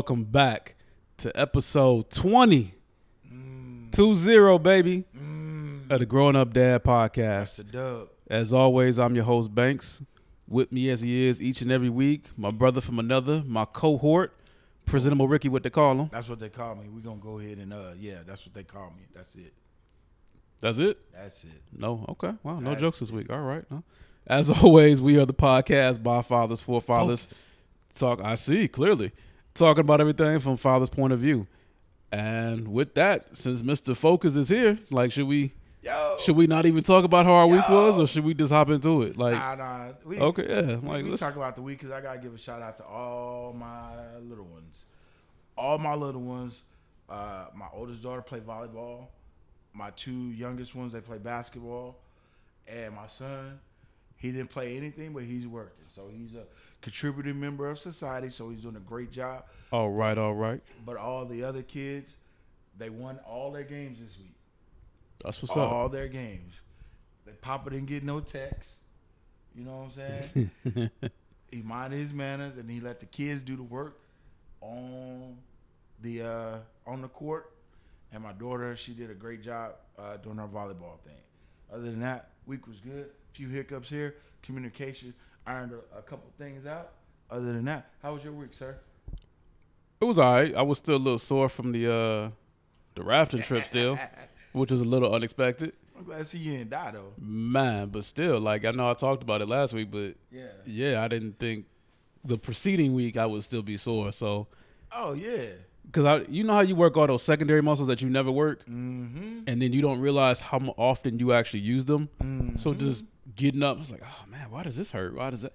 welcome back to episode 20. 20, baby, of the Growing Up Dad That's podcast. the dub. As always, I'm your host, Banks. With me as he is each and every week, my brother from another, my cohort, Presentable Rikkie, what they call him. That's what they call me. We're gonna go ahead and uh yeah, that's what they call me. That's it. That's it? That's it. No, okay. Wow, no That's jokes this week. All right. No. As always, we are the podcast by fathers for fathers. Talk. I see clearly talking about everything from father's point of view. And with that, since Mister Focus is here, like, should we Yo. should we not even talk about how our week was, or should we just hop into it? Like, nah, nah. We, okay, yeah. I'm Like, we let's, talk about the week because I gotta give a shout out to all my little ones. All my little ones. Uh, my oldest daughter play volleyball. My two youngest ones they play basketball, and my son, he didn't play anything, but he's working. So he's a contributing member of society. So he's doing a great job. all right, all right. But all the other kids, they won all their games this week. That's what's all up. All their games. They Papa didn't get no text. You know what I'm saying? he minded his manners and he let the kids do the work on the uh, on the court. And my daughter, she did a great job uh, doing her volleyball thing. Other than that, week was good. A few hiccups here. Communication ironed a, a couple things out. Other than that, how was your week, sir? It was all right. I was still a little sore from the uh the rafting trip still, which was a little unexpected. I'm glad to see you didn't die though. Man, but still, like I know I talked about it last week, but Yeah. yeah, I didn't think the preceding week I would still be sore. So, Oh yeah. Because I, you know how you work all those secondary muscles that you never work, Mm-hmm. and then you don't realize how often you actually use them. mm-hmm. So just getting up, it's like, oh man, why does this hurt? Why does that?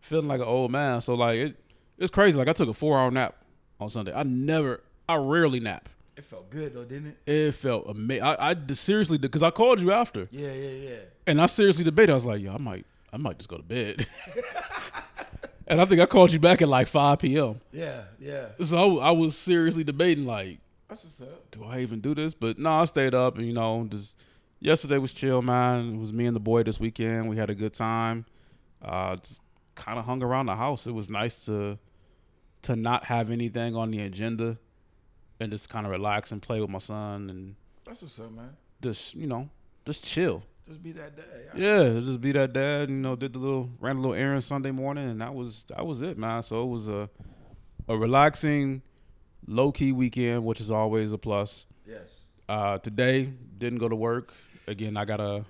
Feeling like an old man. So like it, it's crazy. Like I took a four hour nap on Sunday. I never, I rarely nap. It felt good though, didn't it? It felt amazing. I seriously, did because I called you after, Yeah, yeah, yeah. and I seriously debated. I was like, yo, I might, I might just go to bed. and I think I called you back at like 5 p.m. Yeah, yeah. So I, I was seriously debating, like, That's what's up. do I even do this? But no, I stayed up, and you know, just yesterday was chill, man. It was me and the boy this weekend. We had a good time. Uh, just kind of hung around the house. It was nice to to not have anything on the agenda and just kind of relax and play with my son and That's what's up, man. just you know just chill. Just be that day. Yeah, just be that dad. You know, did the little ran a little errand Sunday morning, and that was that was it, man. So it was a a relaxing, low key weekend, which is always a plus. Yes. Uh, today didn't go to work. Again, I got a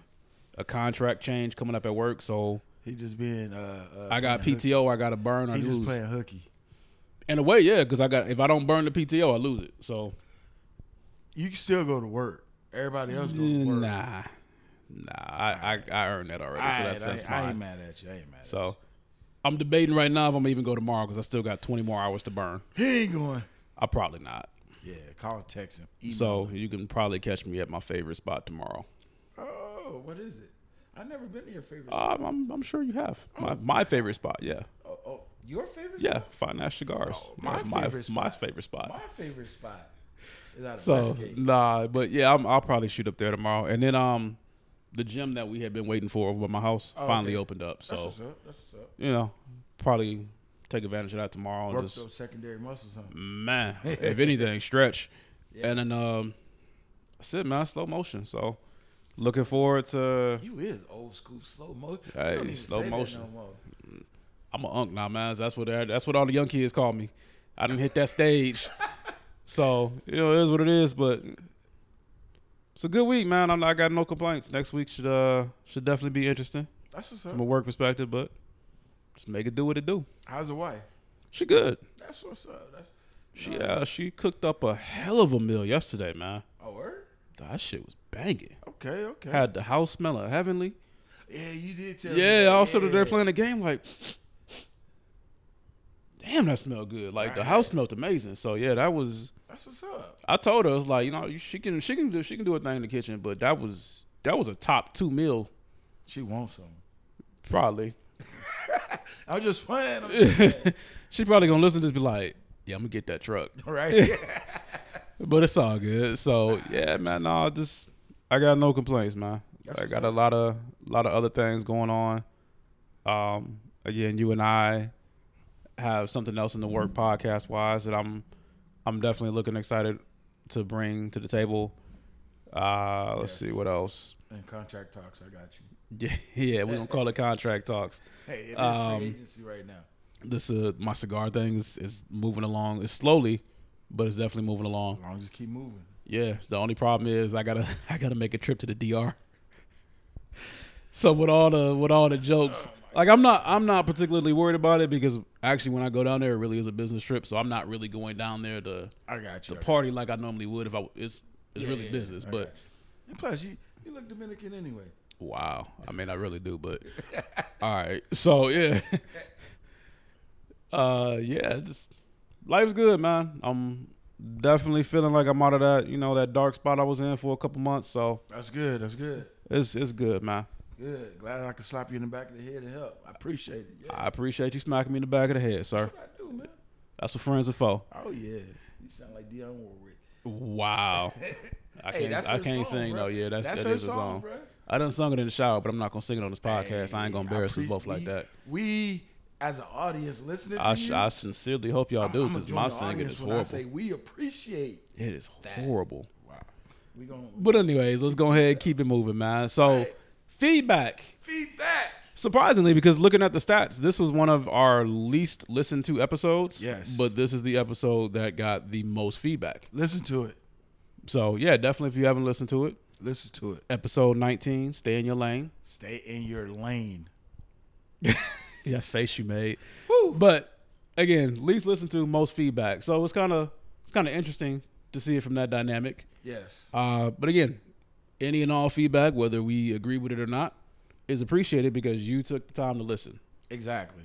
a contract change coming up at work, so He just being. Uh, uh I got PTO. I got to burn hooky. He just playing hooky. In a way, yeah, because I got if I don't burn the PTO, I lose it. So You can still go to work. Everybody else go to work. nah, nah, I, I I earned that already. so Alright, that's I, that's ain't, I ain't mad at you. I ain't mad. So I'm debating right now if I'm gonna even go tomorrow because I still got 20 more hours to burn. he ain't going. I'll probably not. Yeah, call, text him. Email So him. you can probably catch me at my favorite spot tomorrow. Oh, what is it? I've never been to your favorite. Uh, I'm, I'm sure you have my, my favorite spot. Yeah, oh, oh, your favorite? yeah, spot? Fine Ash Cigars. Oh, my favorite my spot. favorite spot. My favorite spot is out of So nah, but yeah, I'm, I'll probably shoot up there tomorrow. And then um, the gym that we had been waiting for over by my house Oh, finally okay. opened up. So up. That's what's up. you know, probably take advantage of that tomorrow. and Work just those secondary muscles, huh? man, if anything, stretch. Yeah. And then um, that's it, man. Slow motion. So looking forward to. You is old school slow motion. Hey, you don't even slow motion. no. I'm an unk now, man. That's what that's what all the young kids call me. I didn't hit that stage, so you know it is what it is. But it's a good week, man. I'm, I got no complaints. Next week should uh should definitely be interesting That's what's up. from a work perspective, but just make it do what it do. How's the wife? She good. That's what's up. That's She uh she cooked up a hell of a meal yesterday, man. oh word. That shit was banging. Okay, okay. Had the house smelling heavenly. yeah, you did tell me. Yeah, that. I was sitting there playing the game like, damn, that smelled good. Like the house smelled amazing. So yeah, that was. That's what's up. I told her I was like, you know, she can she can do she can do a thing in the kitchen, but that was that was a top two meal She wants some. probably. I was just playing. I'm just playing. she probably gonna listen to this, be like, yeah, I'm gonna get that truck, right? but it's all good. So yeah, man, no, just I got no complaints, man. That's I got a lot of a lot of other things going on. Um, again, you and I have something else in the work podcast wise that I'm I'm definitely looking excited to bring to the table. Uh, let's Yes. see what else. And contract talks, I got you. Yeah, yeah, we're gonna call it contract talks. Hey, it is Um, free agency right now. This uh my cigar thing is, is moving along. It's slowly, but it's definitely moving along. As long as you keep moving. Yeah, the only problem is I gotta I gotta make a trip to the DR. So with all the with all the jokes, like I'm not I'm not particularly worried about it because actually when I go down there, it really is a business trip. So I'm not really going down there to I got you. to party like I normally would if I it's it's Yeah, really yeah, business. I But you. plus, you you look Dominican anyway. wow, I mean I really do. But all right, so yeah, uh, yeah, just life's good, man. I'm definitely feeling like I'm out of that you know that dark spot I was in for a couple months. So That's good. That's good. it's it's good, man. Good. Glad I could slap you in the back of the head and help. I appreciate it. Yeah. I appreciate you smacking me in the back of the head, sir. That's what I do, man. That's what friends are for. Oh yeah. You sound like Dionne Warwick. Wow. I Hey, can't. that's I can't song, sing bro. though. Yeah, that's, That's that her a song, song. bro. I done sung it in the shower, but I'm not gonna sing it on this podcast. I ain't gonna Hey, embarrass us pre- both like that. We, as an audience listening to I, you, I sincerely hope y'all do because my singing is horrible. I say we appreciate. It is that. horrible. Wow. We gonna But anyways, let's go ahead and keep it moving, man. So Right. Feedback. feedback. Surprisingly, because looking at the stats, this was one of our least listened to episodes. Yes. But this is the episode that got the most feedback. Listen to it. So yeah, definitely if you haven't listened to it, Listen to it. episode 19, stay in your lane. Stay in your lane. that face you made. Woo. But again, least listened to, most feedback. So it's kind of it's kind of interesting to see it from that dynamic. Yes. Uh, but again, any and all feedback, whether we agree with it or not, is appreciated because you took the time to listen. Exactly.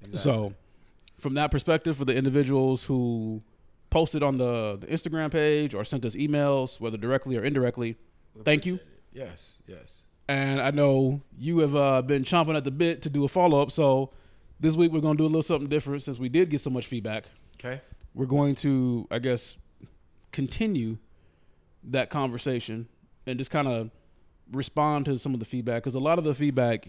exactly. So, from that perspective, for the individuals who posted on the, the Instagram page or sent us emails, whether directly or indirectly, We thank you. it. Yes. Yes. And I know you have uh, been chomping at the bit to do a follow up. So, this week we're going to do a little something different since we did get so much feedback. Okay. We're going to, I guess, continue that conversation and just kind of respond to some of the feedback because a lot of the feedback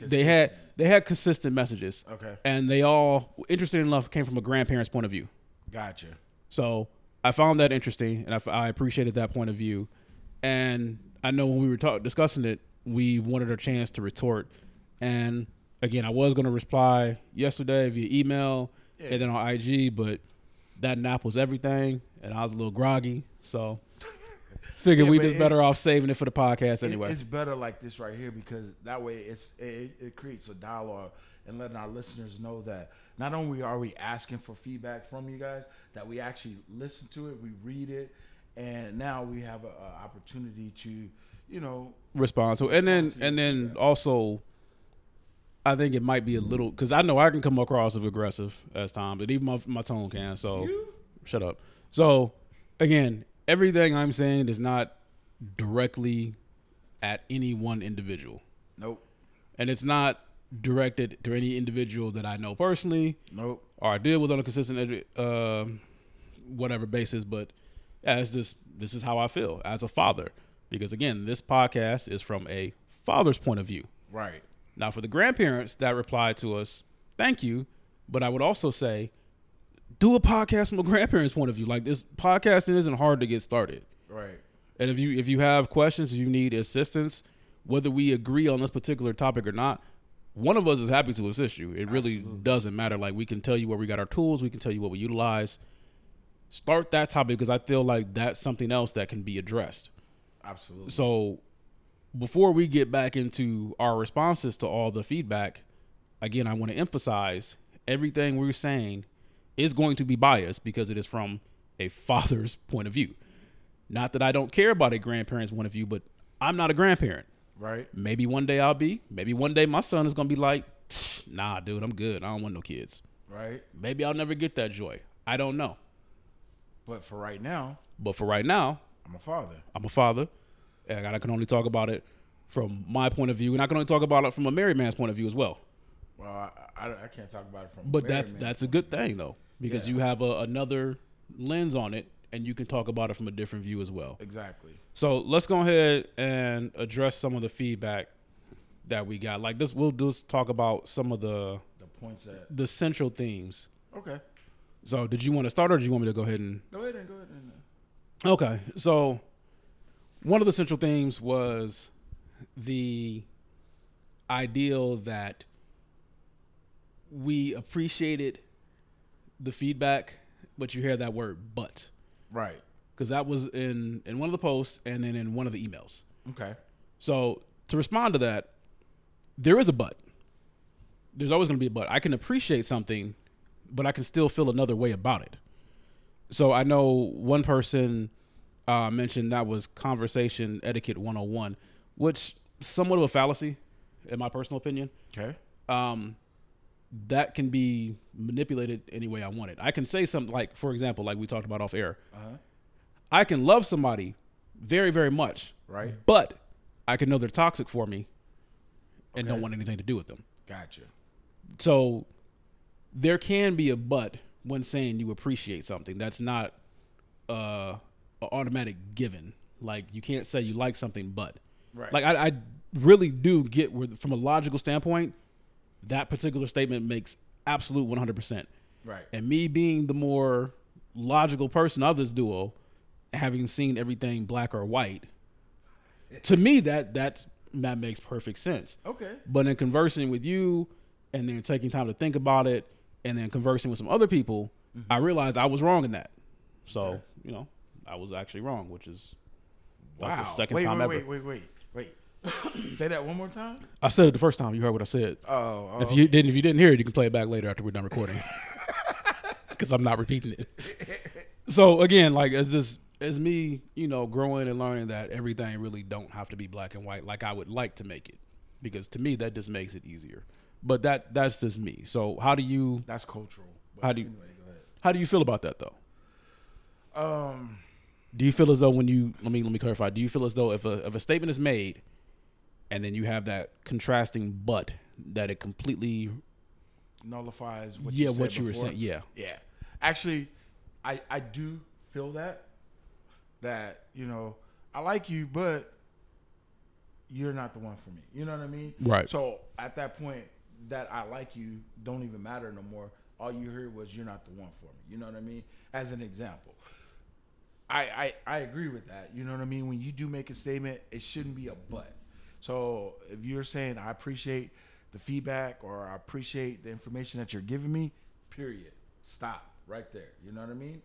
they had consistent. they had consistent messages Okay. and they all interesting enough came from a grandparent's point of view Gotcha. so i found that interesting and I appreciated that point of view and i know when we were talk- discussing it we wanted a chance to retort and again i was going to reply yesterday via email Yeah. and then on ig but that nap was everything and i was a little groggy so figured Yeah, we just it- better off saving it for the podcast It- anyway. it's better like this right here because that way it's it, it creates a dialogue and letting our listeners know that not only are we asking for feedback from you guys, that we actually listen to it, we read it, and now we have an opportunity to, you know, respond to and then and then yeah. also i think it might be a little because i know i can come across as aggressive as time but even my, my tone can so you? shut up. So again everything i'm saying is not directly at any one individual nope, and it's not directed to any individual that i know personally nope, or I deal with on a consistent uh, whatever basis, but as this this is how I feel as a father. Because again, this podcast is from a father's point of view. right, Now for the grandparents that replied to us, thank you. But I would also say do a podcast from a grandparent's point of view. Like this podcasting isn't hard to get started. right, And if you if you have questions, if you need assistance, whether we agree on this particular topic or not, one of us is happy to assist you. It really Absolutely. doesn't matter. Like we can tell you where we got our tools, we can tell you what we utilize. Start that topic because I feel like that's something else that can be addressed. absolutely. So before we get back into our responses to all the feedback, again, I want to emphasize everything we're saying is going to be biased because it is from a father's point of view. Not that I don't care about a grandparent's point of view, but I'm not a grandparent. right, Maybe one day I'll be. Maybe one day my son is going to be like, nah, dude, I'm good. I don't want no kids. right. Maybe I'll never get that joy. I don't know. But for right now, But for right now, I'm a father. I'm a father, and I can only talk about it from my point of view, and I can only talk about it from a married man's point of view as well. Well, I, I, I can't talk about it from. a But that's that's a good thing though, because Yeah. you have a, another lens on it, and you can talk about it from a different view as well. Exactly. So let's go ahead and address some of the feedback that we got. Like this, we'll just talk about some of the The points at. the central themes. Okay. So, did you want to start, or did you want me to go ahead and? Go ahead and go ahead and. uh, Okay, so one of the central themes was the ideal that we appreciated the feedback, but you hear that word "but" Right. because that was in in one of the posts and then in one of the emails. Okay. So to respond to that, there is a but. There's always going to be a but. I can appreciate something, but I can still feel another way about it. So I know one person uh, mentioned that was conversation etiquette 101, which somewhat of a fallacy, in my personal opinion. Okay. Um, that can be manipulated any way I want it. I can say something like, for example, like we talked about off air. Uh huh. I can love somebody very, very much, Right. but I can know they're toxic for me and don't want anything to do with them. Gotcha. So there can be a but when saying you appreciate something. That's not uh, an automatic given. Like you can't say you like something, but Right. like I, I really do get where, from a logical standpoint, that particular statement makes absolute one hundred percent. Right. And me being the more logical person of this duo, having seen everything black or white, to me that that's that makes perfect sense. Okay. But in conversing with you and then taking time to think about it and then conversing with some other people, mm-hmm. I realized I was wrong in that. So, Okay. you know, I was actually wrong, which is like Wow. the second wait, time wait, ever. wait, wait, wait, wait. Say that one more time. I said it the first time. You heard what I said. Oh. oh If you didn't, if you didn't hear it, you can play it back later after we're done recording, because I'm not repeating it. So again, like as this as me, you know, growing and learning that everything really don't have to be black and white, like I would like to make it, because to me that just makes it easier. But that that's just me. So how do you That's cultural. How do you- Anyway, go ahead. how do you feel about that though? Um. Do you feel as though when you let me let me clarify? Do you feel as though if a if a statement is made, and then you have that contrasting but that it completely Nullifies what yeah you said what you were saying yeah Yeah. Actually, I I do feel that that you know I like you, but you're not the one for me. You know what I mean? Right. So at that point, that I like you don't even matter no more. All you heard was you're not the one for me. You know what I mean? As an example. I, I, I agree with that. You know what I mean? When you do make a statement, it shouldn't be a but. So if you're saying I appreciate the feedback or I appreciate the information that you're giving me, period. Stop right there. You know what I mean?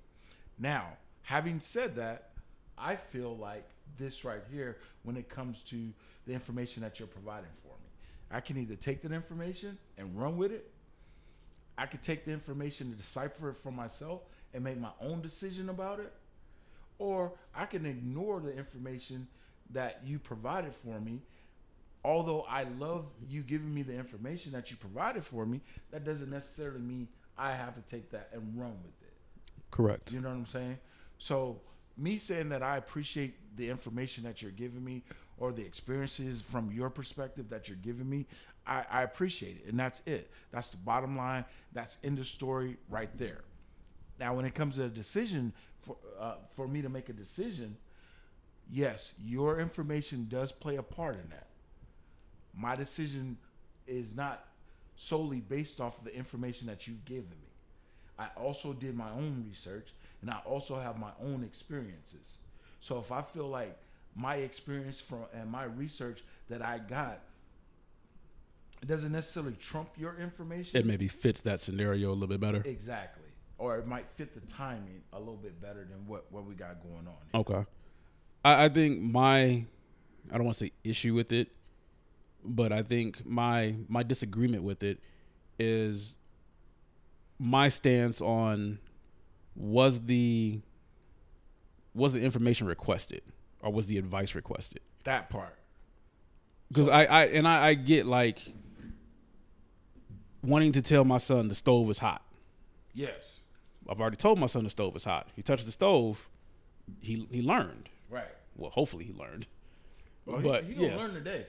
Now, having said that, I feel like this right here when it comes to the information that you're providing for me. I can either take that information and run with it. I could take the information and decipher it for myself and make my own decision about it or I can ignore the information that you provided for me. Although I love you giving me the information that you provided for me, that doesn't necessarily mean I have to take that and run with it. correct You know what I'm saying? So, me saying that I appreciate the information that you're giving me or the experiences from your perspective that you're giving me, I, I appreciate it. And that's it. That's the bottom line. That's in the story right there. Now, when it comes to a decision for uh, for me to make a decision, yes, your information does play a part in that. My decision is not solely based off of the information that you've given me. I also did my own research and I also have my own experiences. So if I feel like my experience from and my research that I got it doesn't necessarily trump your information. it maybe fits that scenario a little bit better Exactly. Or it might fit the timing a little bit better than what, what we got going on. here. Okay. I, I think my I don't want to say issue with it, but I think my my disagreement with it is my stance on was the was the information requested or was the advice requested? That part. Because I, I and I, I get like wanting to tell my son the stove is hot. Yes. I've already told my son the stove is hot. He touched the stove, he he learned. Right. Well, hopefully he learned. Well, he, But, he gonna yeah. learn today.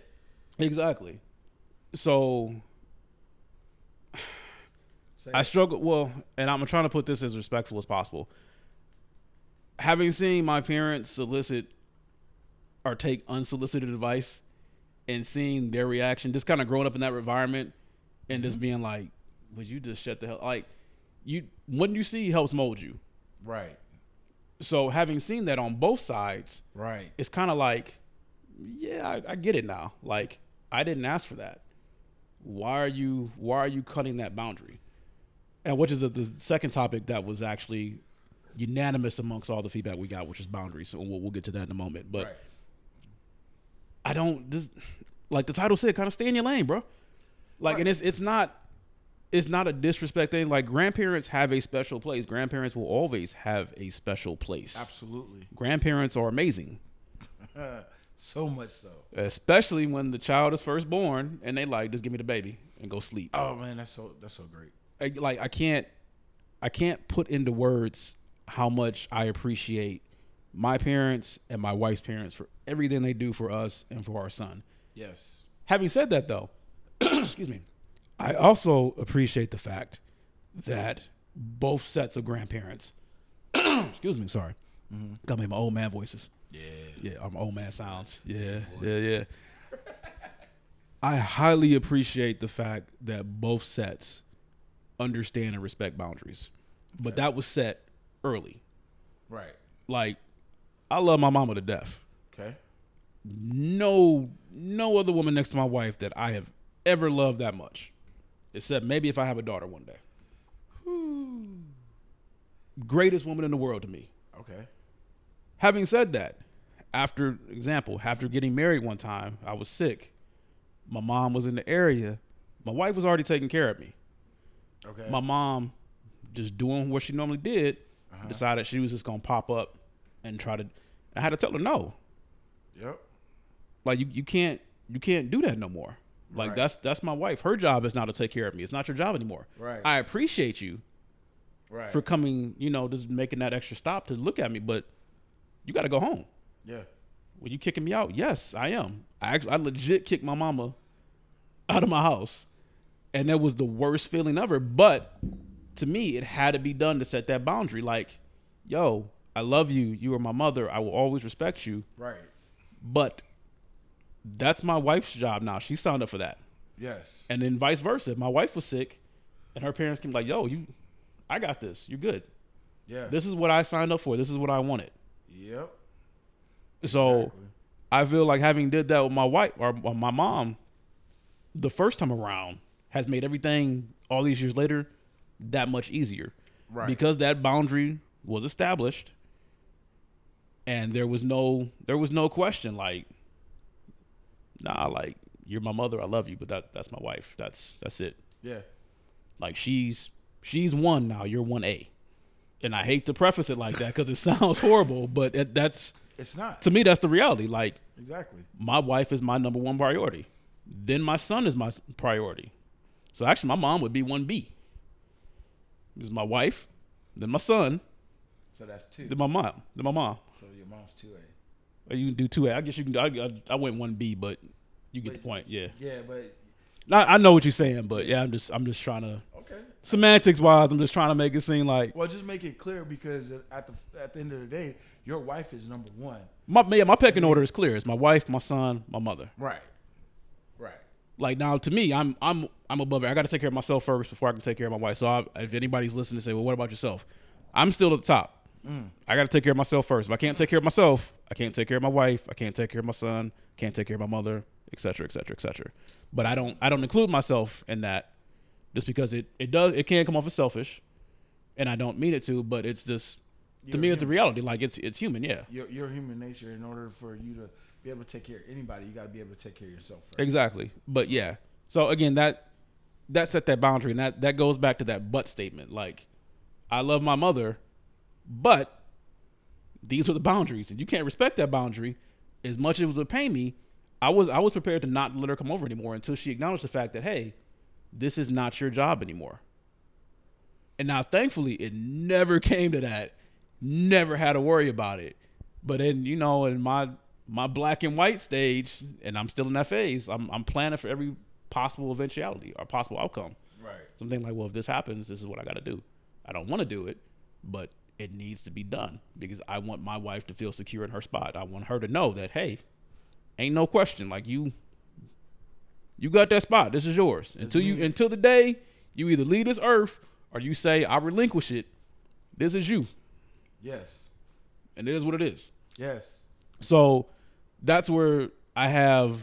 Exactly. So I struggle. Well, and I'm trying to put this as respectful as possible. Having seen my parents solicit or take unsolicited advice and seeing their reaction, just kind of growing up in that environment and just mm-hmm. being like, would you just shut the hell like you what you see helps mold you. Right. So having seen that on both sides, Right. it's kind of like, yeah, I, I get it now. Like I didn't ask for that. Why are you Why are you cutting that boundary? And which is the, the second topic that was actually unanimous amongst all the feedback we got, which is boundaries. So we'll, we'll get to that in a moment. But right. I don't just like the title said, kind of stay in your lane, bro. Like, and it's it's not it's not a disrespect thing. Like grandparents have a special place. Grandparents will always have a special place. Absolutely. Grandparents are amazing, so much so. especially when the child is first born and they like just give me the baby and go sleep. Oh man, that's so that's so great. I- like I can't I can't put into words how much I appreciate my parents and my wife's parents for everything they do for us and for our son. Yes. Having said that, though, excuse me, I also appreciate the fact that both sets of grandparents, excuse me, sorry, mm-hmm. got me my old man voices. Yeah. Yeah, I'm old man sounds. Yeah, yeah, yeah. I highly appreciate the fact that both sets understand and respect boundaries, but that was set early. Right. Like, I love my mama to death Okay. no no other woman next to my wife that I have ever loved that much. Except maybe if I have a daughter one day. Greatest woman in the world to me. Okay. Having said that, after example, after getting married one time, I was sick. My mom was in the area. My wife was already taking care of me. Okay. My mom, just doing what she normally did, Uh-huh. decided she was just gonna pop up and try to. I had to tell her no. Yep. Like you, you can't you can't do that no more. Like Right. that's that's my wife. Her job is now to take care of me. It's not your job anymore. Right. I appreciate you right. for coming, you know, just making that extra stop to look at me, but you got to go home. Yeah. Were you kicking me out? Yes, I am. I actually, I legit kicked my mama out of my house, and that was the worst feeling ever. But to me, it had to be done to set that boundary. Like, yo, I love you. You are my mother. I will always respect you. Right. But that's my wife's job now. She signed up for that. Yes. And then vice versa. If my wife was sick and her parents came like, yo, you I got this. You're good. Yeah. This is what I signed up for. This is what I wanted. Yep. So Exactly. I feel like having did that with my wife or, my mom the first time around has made everything all these years later that much easier. Right. Because that boundary was established and there was no there was no question like nah like you're my mother I love you but that that's my wife that's that's it yeah. like she's she's one now you're one A and I hate to preface it like that cuz it sounds horrible but it, that's It's not. to me that's the reality like Exactly. my wife is my number one priority then my son is my priority so actually my mom would be 1B this is my wife then my son So that's two. then my mom then my mom so your mom's two A. Or you can do two A. I guess you can. I, I, I went one B, but you get the point. Yeah, Yeah, but I, I know what you're saying, but yeah, I'm just I'm just trying to okay. semantics wise. I'm just trying to make it seem like Well, just make it clear because at the at the end of the day, your wife is number one. my yeah, my pecking order is clear. It's my wife, my son, my mother. Right. Right. Like now, to me, I'm I'm I'm above it. I got to take care of myself first before I can take care of my wife. So I, if anybody's listening, to say, well, what about yourself? I'm still at the top. Mm. I got to take care of myself first. If I can't take care of myself, I can't take care of my wife. I can't take care of my son. Can't take care of my mother, et cetera, et cetera, et cetera. But I don't I don't include myself in that just because it it does it can come off as selfish, and I don't mean it to. But it's just to me, it's a reality. Like it's it's human. Yeah, Your your human nature. In order for you to be able to take care of anybody, you got to be able to take care of yourself first. Exactly. But yeah. So again, that that set that boundary, and that that goes back to that but statement. Like, I love my mother, but these are the boundaries, and you can't respect that boundary. As much as it would pay me, I was I was prepared to not let her come over anymore until she acknowledged the fact that hey, this is not your job anymore. And now, thankfully, it never came to that. Never had to worry about it. But then, you know, in my my black and white stage, and I'm still in that phase. I'm I'm planning for every possible eventuality or possible outcome. Right. Something like, well, if this happens, this is what I got to do. I don't want to do it, but it needs to be done because I want my wife to feel secure in her spot. I want her to know that, hey, ain't no question. Like you, you got that spot. This is yours. Until you, until the day You either leave this earth or you say I relinquish it. This is you, Yes. and it is what it is. Yes. So that's where I have,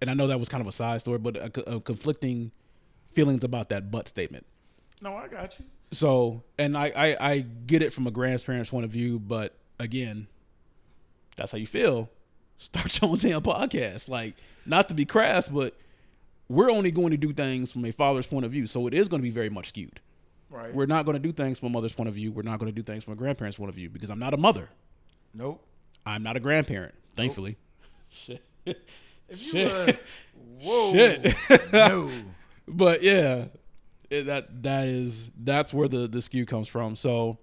and I know that was kind of a side story, but a, a conflicting feelings about that but statement. No, I got you. So, and I, I, I get it from a grandparent's point of view, but again, that's how you feel. Start your own damn podcast. Like, not to be crass, but we're only going to do things from a father's point of view. So it is going to be very much skewed. Right. We're not going to do things from a mother's point of view. We're not going to do things from a grandparent's point of view because I'm not a mother. nope. I'm not a grandparent, thankfully. Shit. If you Shit. were, whoa, Shit. no, but yeah, it, that that is that's where the the skew comes from. So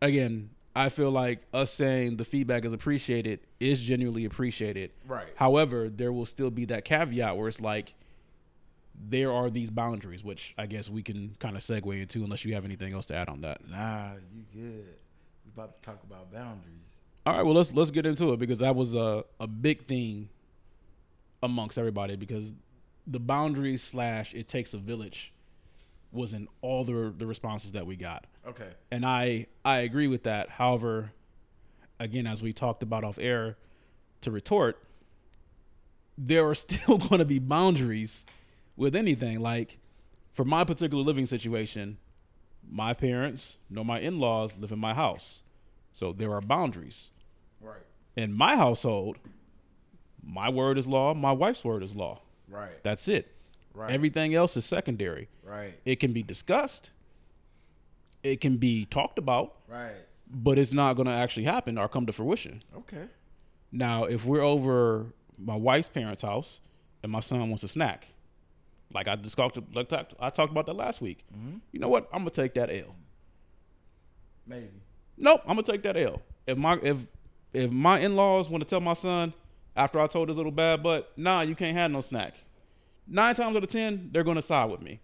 again, I feel like us saying the feedback is appreciated is genuinely appreciated. right, However, there will still be that caveat where it's like there are these boundaries, which I guess we can kind of segue into unless you have anything else to add on that. nah, you good. We about to talk about boundaries. All right, well let's let's get into it because that was a a big thing amongst everybody because the boundaries slash it takes a village was in all the the responses that we got. Okay, and I I agree with that. However, again, as we talked about off air, to retort, there are still going to be boundaries with anything. Like for my particular living situation, my parents nor my in laws live in my house, so there are boundaries right, in my household. My word is law. My wife's word is law. right, That's it. right, Everything else is secondary. right, It can be discussed. It can be talked about right. but it's not going to actually happen or come to fruition. Okay, Now, if we're over my wife's parents' house and my son wants a snack, like I just talked, like talked- I talked about that last week. Mhm. You know what? I'm gonna take that L. maybe. Nope, I'm gonna take that L. If my if if my in-laws want to tell my son after I told his little bad butt, nah, you can't have no snack. Nine times out of ten, they're gonna side with me.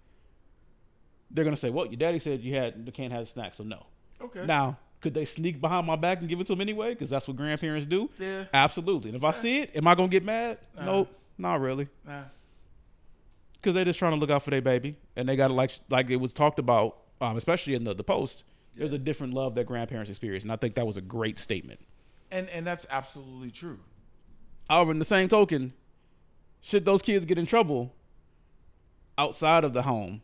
They're gonna say, "Well, your daddy said you had you can't have a snack, so no." Okay. Now, could they sneak behind my back and give it to him anyway? Because that's what grandparents do. yeah. Absolutely. And if I see it, am I gonna get mad? Uh. nope, not really. Nah. Because they're just trying to look out for their baby, and they got to like like it was talked about, um, especially in the the post. There's a different love that grandparents experience, and I think that was a great statement. And and that's absolutely true. However, in the same token, should those kids get in trouble outside of the home,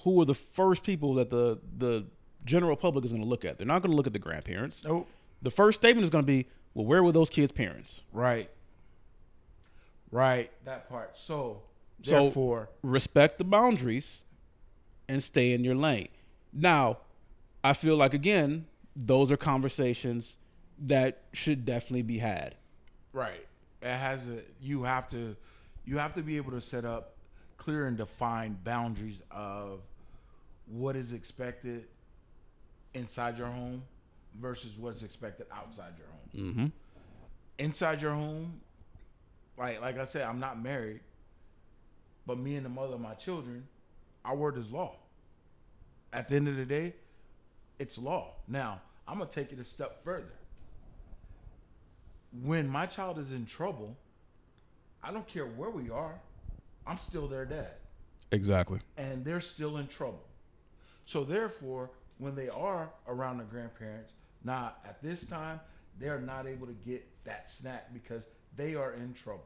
who are the first people that the the general public is going to look at? They're not going to look at the grandparents. Nope. The first statement is going to be, "Well, where were those kids' parents?" Right. Right. That part. So, So- therefore, respect the boundaries and stay in your lane. Now, I feel like again, those are conversations that should definitely be had. right. It has a. You have to. You have to be able to set up clear and defined boundaries of what is expected inside your home versus what is expected outside your home. Mm-hmm. inside your home, like like I said, I'm not married, but me and the mother of my children, our word is law. At the end of the day, it's law. Now, I'm gonna take it a step further. When my child is in trouble, I don't care where we are, I'm still their dad Exactly. and they're still in trouble. So therefore, when they are around their grandparents, now at this time, they're not able to get that snack because they are in trouble.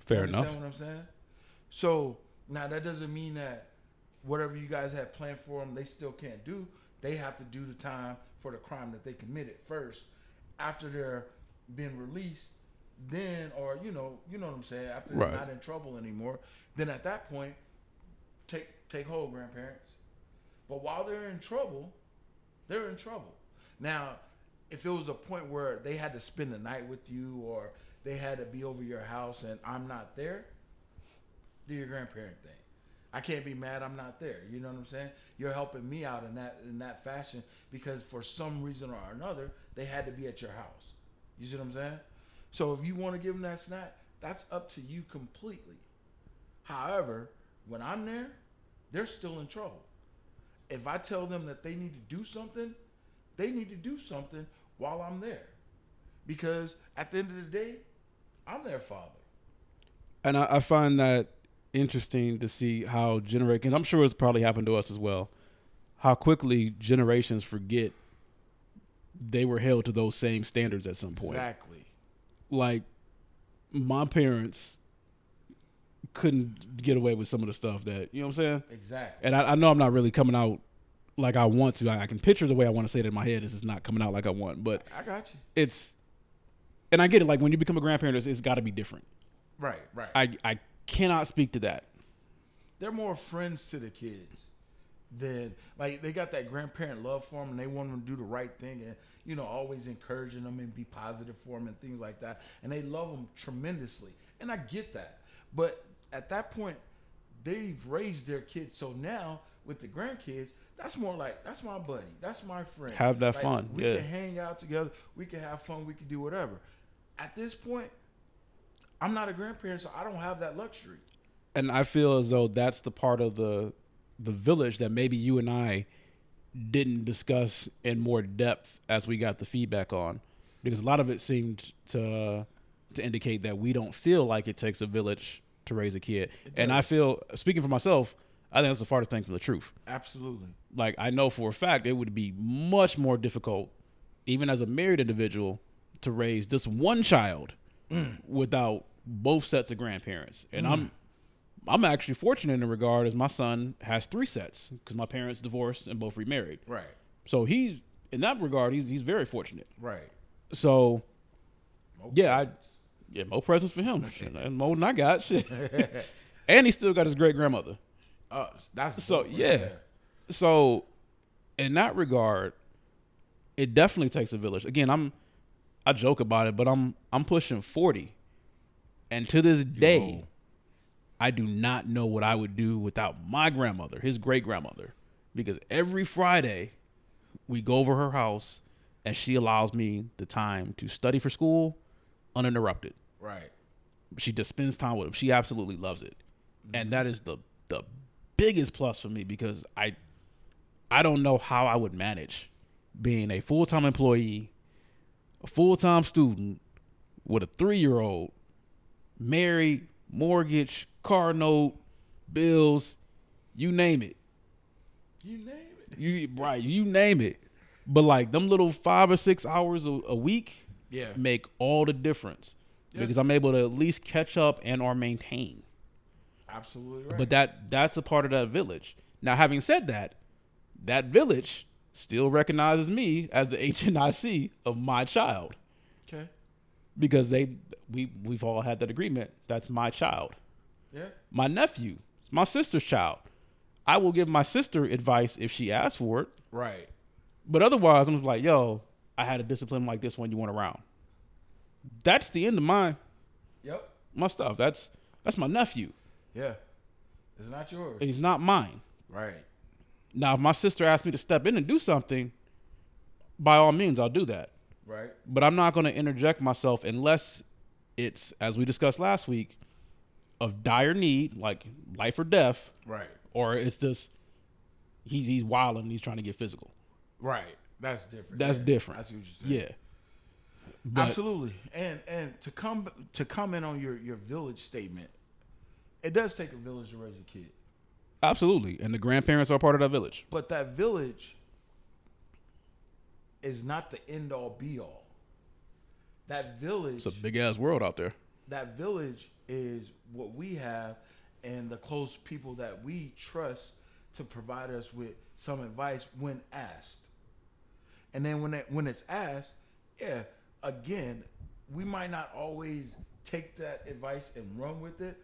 Fair You enough. understand what I'm saying? So now that doesn't mean that whatever you guys had planned for them, they still can't do. They have to do the time for the crime that they committed first. After they're being released, then or you know, you know what I'm saying. After they're not in trouble anymore, then at that point, take take hold, grandparents. But while they're in trouble, they're in trouble. Now, if it was a point where they had to spend the night with you or they had to be over your house and I'm not there, do your grandparent thing. I can't be mad I'm not there. You know what I'm saying? You're helping me out in that in that fashion because for some reason or another they had to be at your house. You see what I'm saying? So if you want to give them that snack, that's up to you completely. However, when I'm there, they're still in trouble. If I tell them that they need to do something, they need to do something while I'm there. Because at the end of the day, I'm their father. And I, I find that interesting to see how generation. I'm sure it's probably happened to us as well. How quickly generations forget they were held to those same standards at some point. Exactly. Like my parents couldn't get away with some of the stuff that you know what I'm saying. Exactly. And I, I know I'm not really coming out like I want to. I, I can picture the way I want to say it in my head. This is not coming out like I want, but I got you. it's. And I get it. Like when you become a grandparent, it's, it's got to be different. Right. Right. I I cannot speak to that. they're more friends to the kids than like they got that grandparent love for them and they want them to do the right thing and you know always encouraging them and be positive for them and things like that. And they love them tremendously. And I get that. But at that point they've raised their kids. So now with the grandkids that's more like that's my buddy. That's my friend. Have that Like, fun, we yeah. can hang out together. We can have fun. We can do whatever. At this point I'm not a grandparent so I don't have that luxury. And I feel as though that's the part of the the village that maybe you and I didn't discuss in more depth as we got the feedback on, because a lot of it seemed to to indicate that we don't feel like it takes a village to raise a kid, and I feel speaking for myself, I think that's the farthest thing from the truth. absolutely. Like I know for a fact it would be much more difficult, even as a married individual, to raise just one child mm. without both sets of grandparents. And I'm I'm actually fortunate in the regard as my son has three sets because my parents divorced and both remarried. right So he's in that regard he's he's very fortunate. right So yeah, I presents. yeah more presents for him, Shit, and more than I got. Shit. and he still got his great grandmother. Uh, that's So, right yeah. there. so in that regard it definitely takes a village again i'm i joke about it but i'm i'm pushing 40 and to this day i do not know what i would do without my grandmother his great grandmother because every friday we go over her house and she allows me the time to study for school uninterrupted. Right. she just spends time with him. She absolutely loves it, and mm-hmm. that is the the biggest plus for me because I I don't know how I would manage being a full time employee, a full time student with a three year old, married, mortgage, car note, bills, you name it. You name it. You right, you name it. But like them little five or six hours a, a week Yeah. make all the difference Yeah. because I'm able to at least catch up and or maintain. Absolutely right. But that that's a part of that village. Now, having said that, that village still recognizes me as the HNIC of my child okay. Because they we we've all had that agreement. That's my child. Yeah. My nephew, my sister's child. I will give my sister advice if she asks for it. Right. But otherwise, I'm just like, yo, I had a discipline like this when you weren't around. That's the end of my Yep. my stuff. That's that's my nephew. Yeah. It's not yours. He's not mine. Right. Now, if my sister asks me to step in and do something, by all means, I'll do that. Right. But I'm not going to interject myself unless it's, as we discussed last week, of dire need, like life or death, Right. or it's just he's he's wild and he's trying to get physical. Right. That's different. That's Yeah. different. I see what you're saying. Yeah. But Absolutely. And and to come to comment on your your village statement, it does take a village to raise a kid. absolutely, and the grandparents are part of that village. But that village is not the end all be all. That village It's a big ass world out there. that village is what we have and the close people that we trust to provide us with some advice when asked. And then when it, when it's asked, yeah, again, we might not always take that advice and run with it,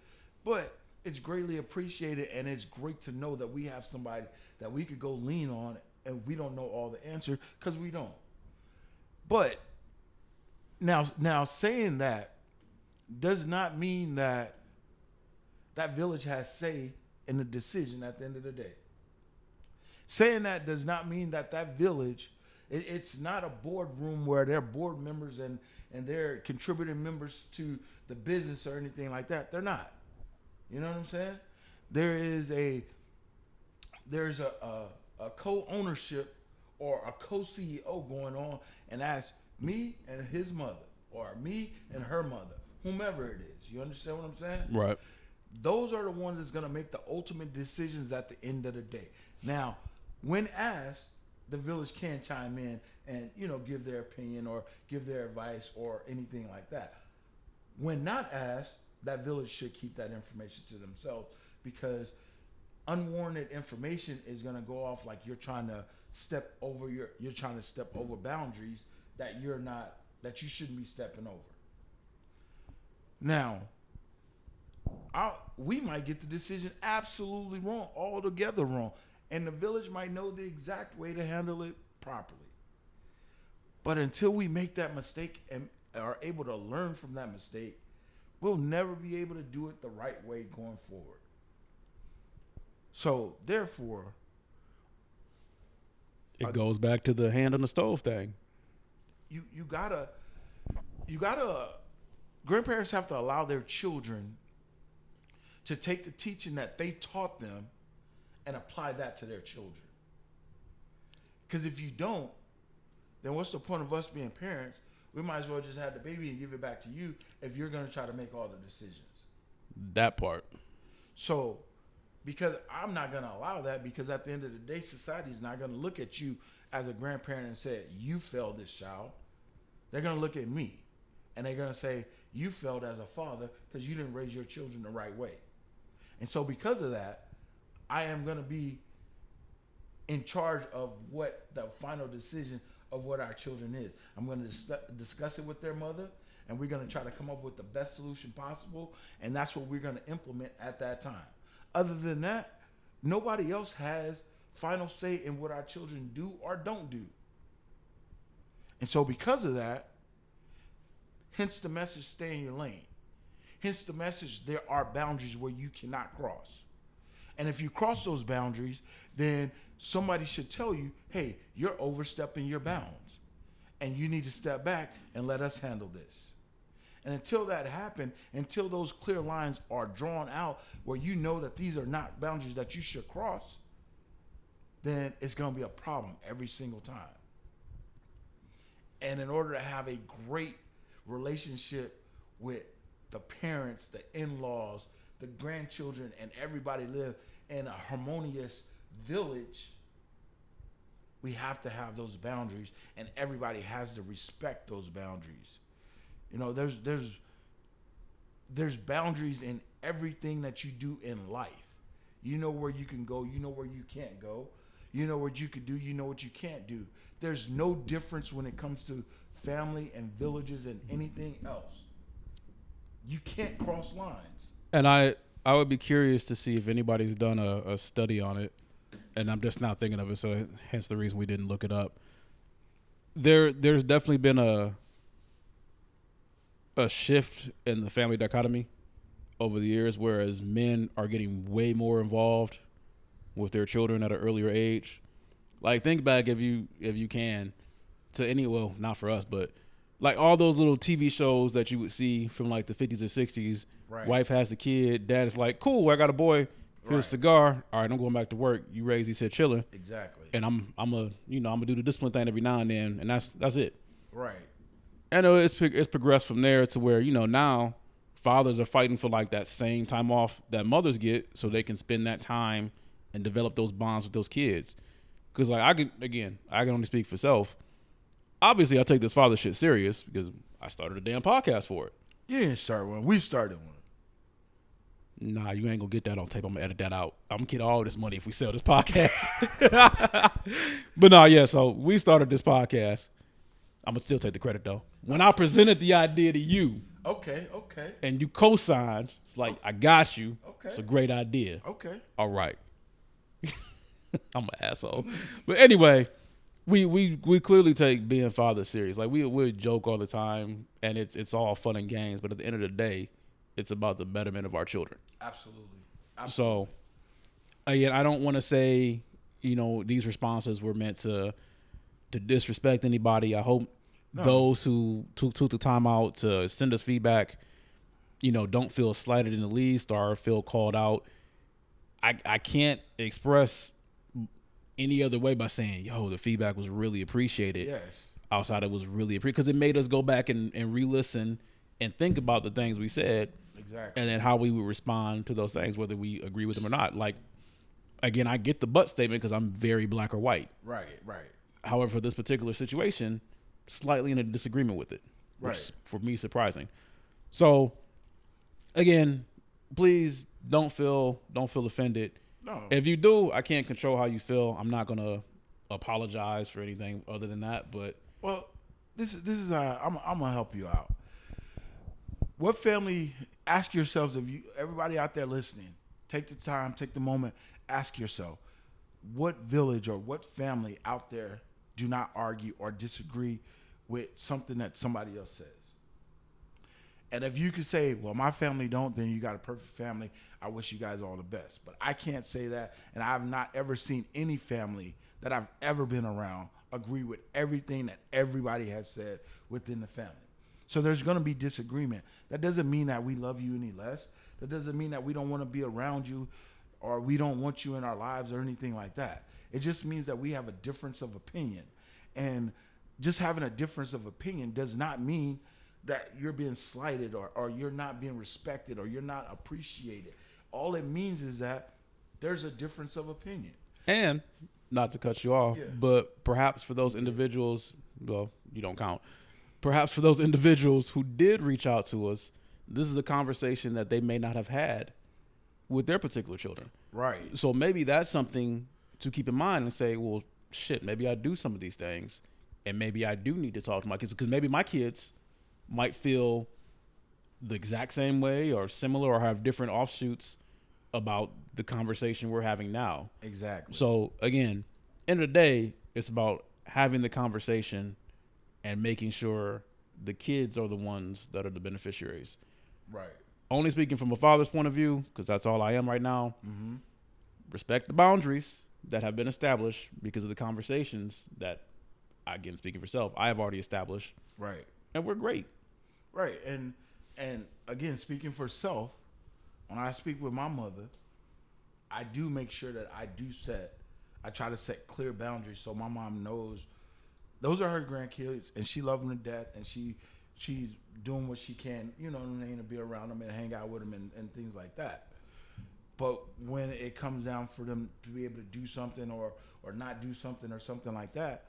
but it's greatly appreciated and it's great to know that we have somebody that we could go lean on and we don't know all the answer cuz we don't. But now now saying that does not mean that that village has say in the decision at the end of the day. Saying that does not mean that that village, it, it's not a boardroom where they're board members and and they're contributing members to the business or anything like that. They're not. You know what I'm saying? There is a there's a a, a co-ownership or a co-CEO going on, and that's me and his mother, or me and her mother, whomever it is. You understand what I'm saying? Right. those are the ones that's gonna make the ultimate decisions at the end of the day. Now, when asked, the village can chime in and you know give their opinion or give their advice or anything like that. When not asked, that village should keep that information to themselves because unwarranted information is going to go off like you're trying to step over your you're trying to step over boundaries that you're not that you shouldn't be stepping over. Now, I, we might get the decision absolutely wrong, altogether wrong, and the village might know the exact way to handle it properly. But until we make that mistake and are able to learn from that mistake, we'll never be able to do it the right way going forward. So, therefore, It goes back to the hand on the stove thing. you you gotta you gotta grandparents have to allow their children to take the teaching that they taught them and apply that to their children because if you don't then what's the point of us being parents we might as well just have the baby and give it back to you if you're going to try to make all the decisions That part. so, because I'm not going to allow that, because at the end of the day, society is not going to look at you as a grandparent and say, You failed this child. They're going to look at me and they're going to say, You failed as a father because you didn't raise your children the right way. And so, because of that, I am going to be in charge of what the final decision of what our children is. I'm going to dis- discuss it with their mother, and we're going to try to come up with the best solution possible, and that's what we're going to implement at that time. Other than that, nobody else has final say in what our children do or don't do. And so, because of that, hence the message stay in your lane. Hence the message there are boundaries where you cannot cross. And if you cross those boundaries, then somebody should tell you, hey, you're overstepping your bounds. And you need to step back and let us handle this. And until that happen, until those clear lines are drawn out where you know that these are not boundaries that you should cross, then it's going to be a problem every single time. And in order to have a great relationship with the parents, the in laws, the grandchildren, and everybody live in a harmonious village, we have to have those boundaries, and everybody has to respect those boundaries. You know, there's there's there's boundaries in everything that you do in life. You know where you can go, you know where you can't go. You know what you could do, you know what you can't do. There's no difference when it comes to family and villages and anything else. You can't cross lines. And I I would be curious to see if anybody's done a, a study on it, and I'm just not thinking of it, so hence the reason we didn't look it up. There there's definitely been a a shift in the family dichotomy over the years, whereas men are getting way more involved with their children at an earlier age. Like think back if you if you can to any well not for us but like all those little TV shows that you would see from like the 50s or 60s. Right. Wife has the kid, dad is like, "Cool, I got a boy. Here's Right. a cigar. All right, I'm going back to work. You raise these here chilling, Exactly. and I'm I'm a you know I'm gonna do the discipline thing every now and then, and that's that's it." Right. I know it's it's progressed from there to where you know now fathers are fighting for like that same time off that mothers get, so they can spend that time and develop those bonds with those kids. Because like I can again, I can only speak for self. Obviously, I take this father shit serious because I started a damn podcast for it. You didn't start one. We started one. Nah, you ain't gonna get that on tape. I'm gonna edit that out. I'm gonna get all this money if we sell this podcast. but nah, yeah. So we started this podcast. I'm gonna still take the credit though. When I presented the idea to you, Okay. Okay. and you co-signed. It's like I got you. Okay. It's a great idea. Okay. All right. I'm an asshole. But anyway, we we we clearly take being father serious. Like we we joke all the time, and it's it's all fun and games. But at the end of the day, it's about the betterment of our children. Absolutely. So again, I don't want to say you know these responses were meant to to disrespect anybody. I hope those who took took the time out to send us feedback, you know, don't feel slighted in the least or feel called out. I I can't express any other way by saying, "Yo, the feedback was really appreciated." Yes. outside it was really because it made us go back and, and re-listen and think about the things we said Exactly. and then how we would respond to those things, whether we agree with them or not. Like, again, I get the but statement because I'm very black or white. right, right. However, for this particular situation, slightly in a disagreement with it, Right. for me surprising. So, again, please don't feel don't feel offended. No. If you do, I can't control how you feel. I'm not gonna apologize for anything other than that. But Well, this is this is uh, I'm I'm gonna help you out. What family? Ask yourselves if you everybody out there listening, take the time, take the moment, ask yourself, what village or what family out there do not argue or disagree with something that somebody else says. And if you could say, well, my family don't, then you got a perfect family. I wish you guys all the best. But I can't say that. And I've not ever seen any family that I've ever been around agree with everything that everybody has said within the family. So there's going to be disagreement. That doesn't mean that we love you any less. That doesn't mean that we don't want to be around you or we don't want you in our lives or anything like that. It just means that we have a difference of opinion. And just having a difference of opinion does not mean that you're being slighted or, or you're not being respected or you're not appreciated. All it means is that there's a difference of opinion. and not to cut you off, Yeah. but perhaps for those individuals, well, you don't count. Perhaps for those individuals who did reach out to us, this is a conversation that they may not have had with their particular children. Right. So maybe that's something to keep in mind and say, well, shit, maybe I do some of these things, and maybe I do need to talk to my kids because maybe my kids might feel the exact same way or similar or have different offshoots about the conversation we're having now. Exactly. So again, end of the day, it's about having the conversation and making sure the kids are the ones that are the beneficiaries. right. Only speaking from a father's point of view, because that's all I am right now. Mm-hmm. Respect the boundaries that have been established because of the conversations that, again, speaking for self, I have already established, Right. and we're great. Right. And and again, speaking for self, when I speak with my mother, I do make sure that I do set I try to set clear boundaries so my mom knows those are her grandkids and she loves them to death and she she's doing what she can, you know, what I mean, to be around them and hang out with them and, and things like that. But when it comes down for them to be able to do something or or not do something or something like that,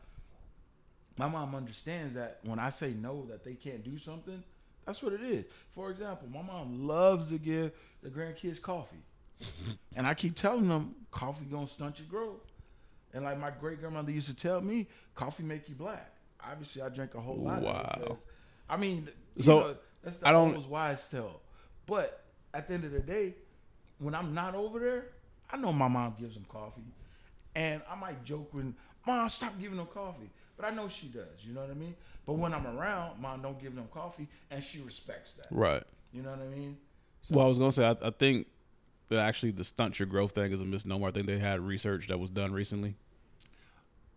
my mom understands that when I say no, that they can't do something, that's what it is. For example, my mom loves to give the grandkids coffee. and I keep telling them coffee gonna stunt your growth. And like my great grandmother used to tell me, coffee make you black. Obviously I drink a whole lot Wow. of it because I mean So, know, that's the I don't- old wise tale. But at the end of the day, when I'm not over there, I know my mom gives them coffee. And I might joke when mom stop giving them coffee. But I know she does, you know what I mean? But when I'm around, mom don't give them coffee and she respects that. Right. You know what I mean? Well, I was gonna say I, I think that actually the stunt your growth thing is a misnomer. I think they had research that was done recently.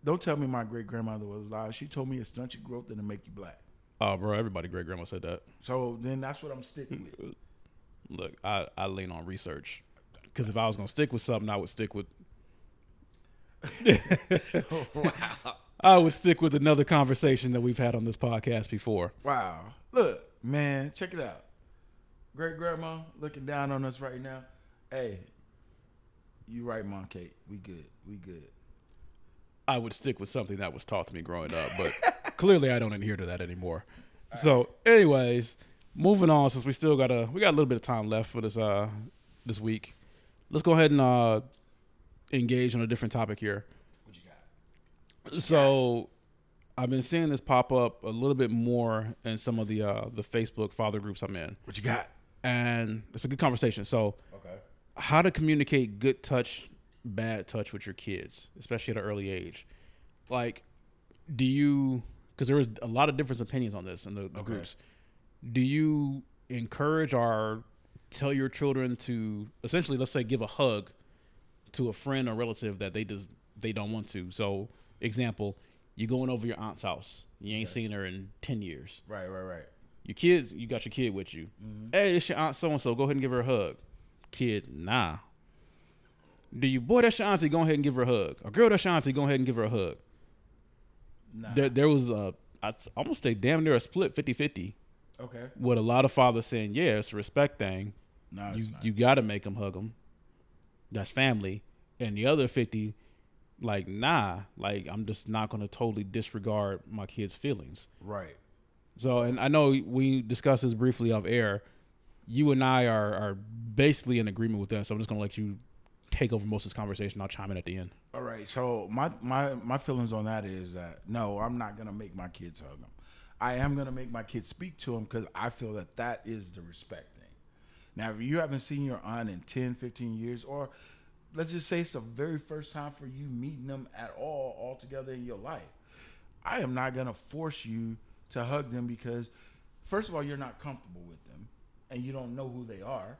Don't tell me my great grandmother was live. She told me it stunt your growth and it make you black. Oh, bro, everybody great grandma said that. So then that's what I'm sticking with. Look, I, I lean on research because if I was gonna stick with something, I would stick with wow. I would stick with another conversation that we've had on this podcast before. Wow. Look, man, check it out. Great grandma looking down on us right now. Hey, you right, Mom Kate. We good. We good. I would stick with something that was taught to me growing up, but clearly I don't adhere to that anymore. So, anyways, moving on since we still got a we got a little bit of time left for this uh this week. Let's go ahead and uh engage on a different topic here. What you got? So, I've been seeing this pop up a little bit more in some of the uh the Facebook father groups I'm in, What you got? and it's a good conversation. So, Okay. how to communicate good touch, bad touch with your kids, especially at an early age. Like, do you? Because there was a lot of different opinions on this in the, the Okay. groups. Do you encourage or tell your children to essentially, let's say, give a hug to a friend or relative that they just they don't want to? So, example, you're going over your aunt's house. You ain't seen her in ten years. Right, right, right. Your kids, you got your kid with you. Mm-hmm. Hey, it's your aunt so and so. Go ahead and give her a hug. Kid, nah. Do you, boy, that's your auntie. Go ahead and give her a hug. Or girl, that's your auntie. Go ahead and give her a hug. Nah. There, there was a, I almost say damn near a split 50 50 Okay. With a lot of fathers saying, "Yeah, it's a respect thing. No, you you got to make them hug them. That's family." And the other fifty, like, nah, like I'm just not gonna totally disregard my kids' feelings. right. So, and I know we discussed this briefly off air. You and I are are basically in agreement with that. So I'm just gonna let you take over most of this conversation. I'll chime in at the end. All right. So my my my feelings on that is that no, I'm not gonna make my kids hug them. I am gonna make my kids speak to them because I feel that that is the respect thing. Now, if you haven't seen your aunt in 10, 15 years, or let's just say it's the very first time for you meeting them at all, all together in your life, I am not gonna force you to hug them because, first of all, you're not comfortable with them, and you don't know who they are,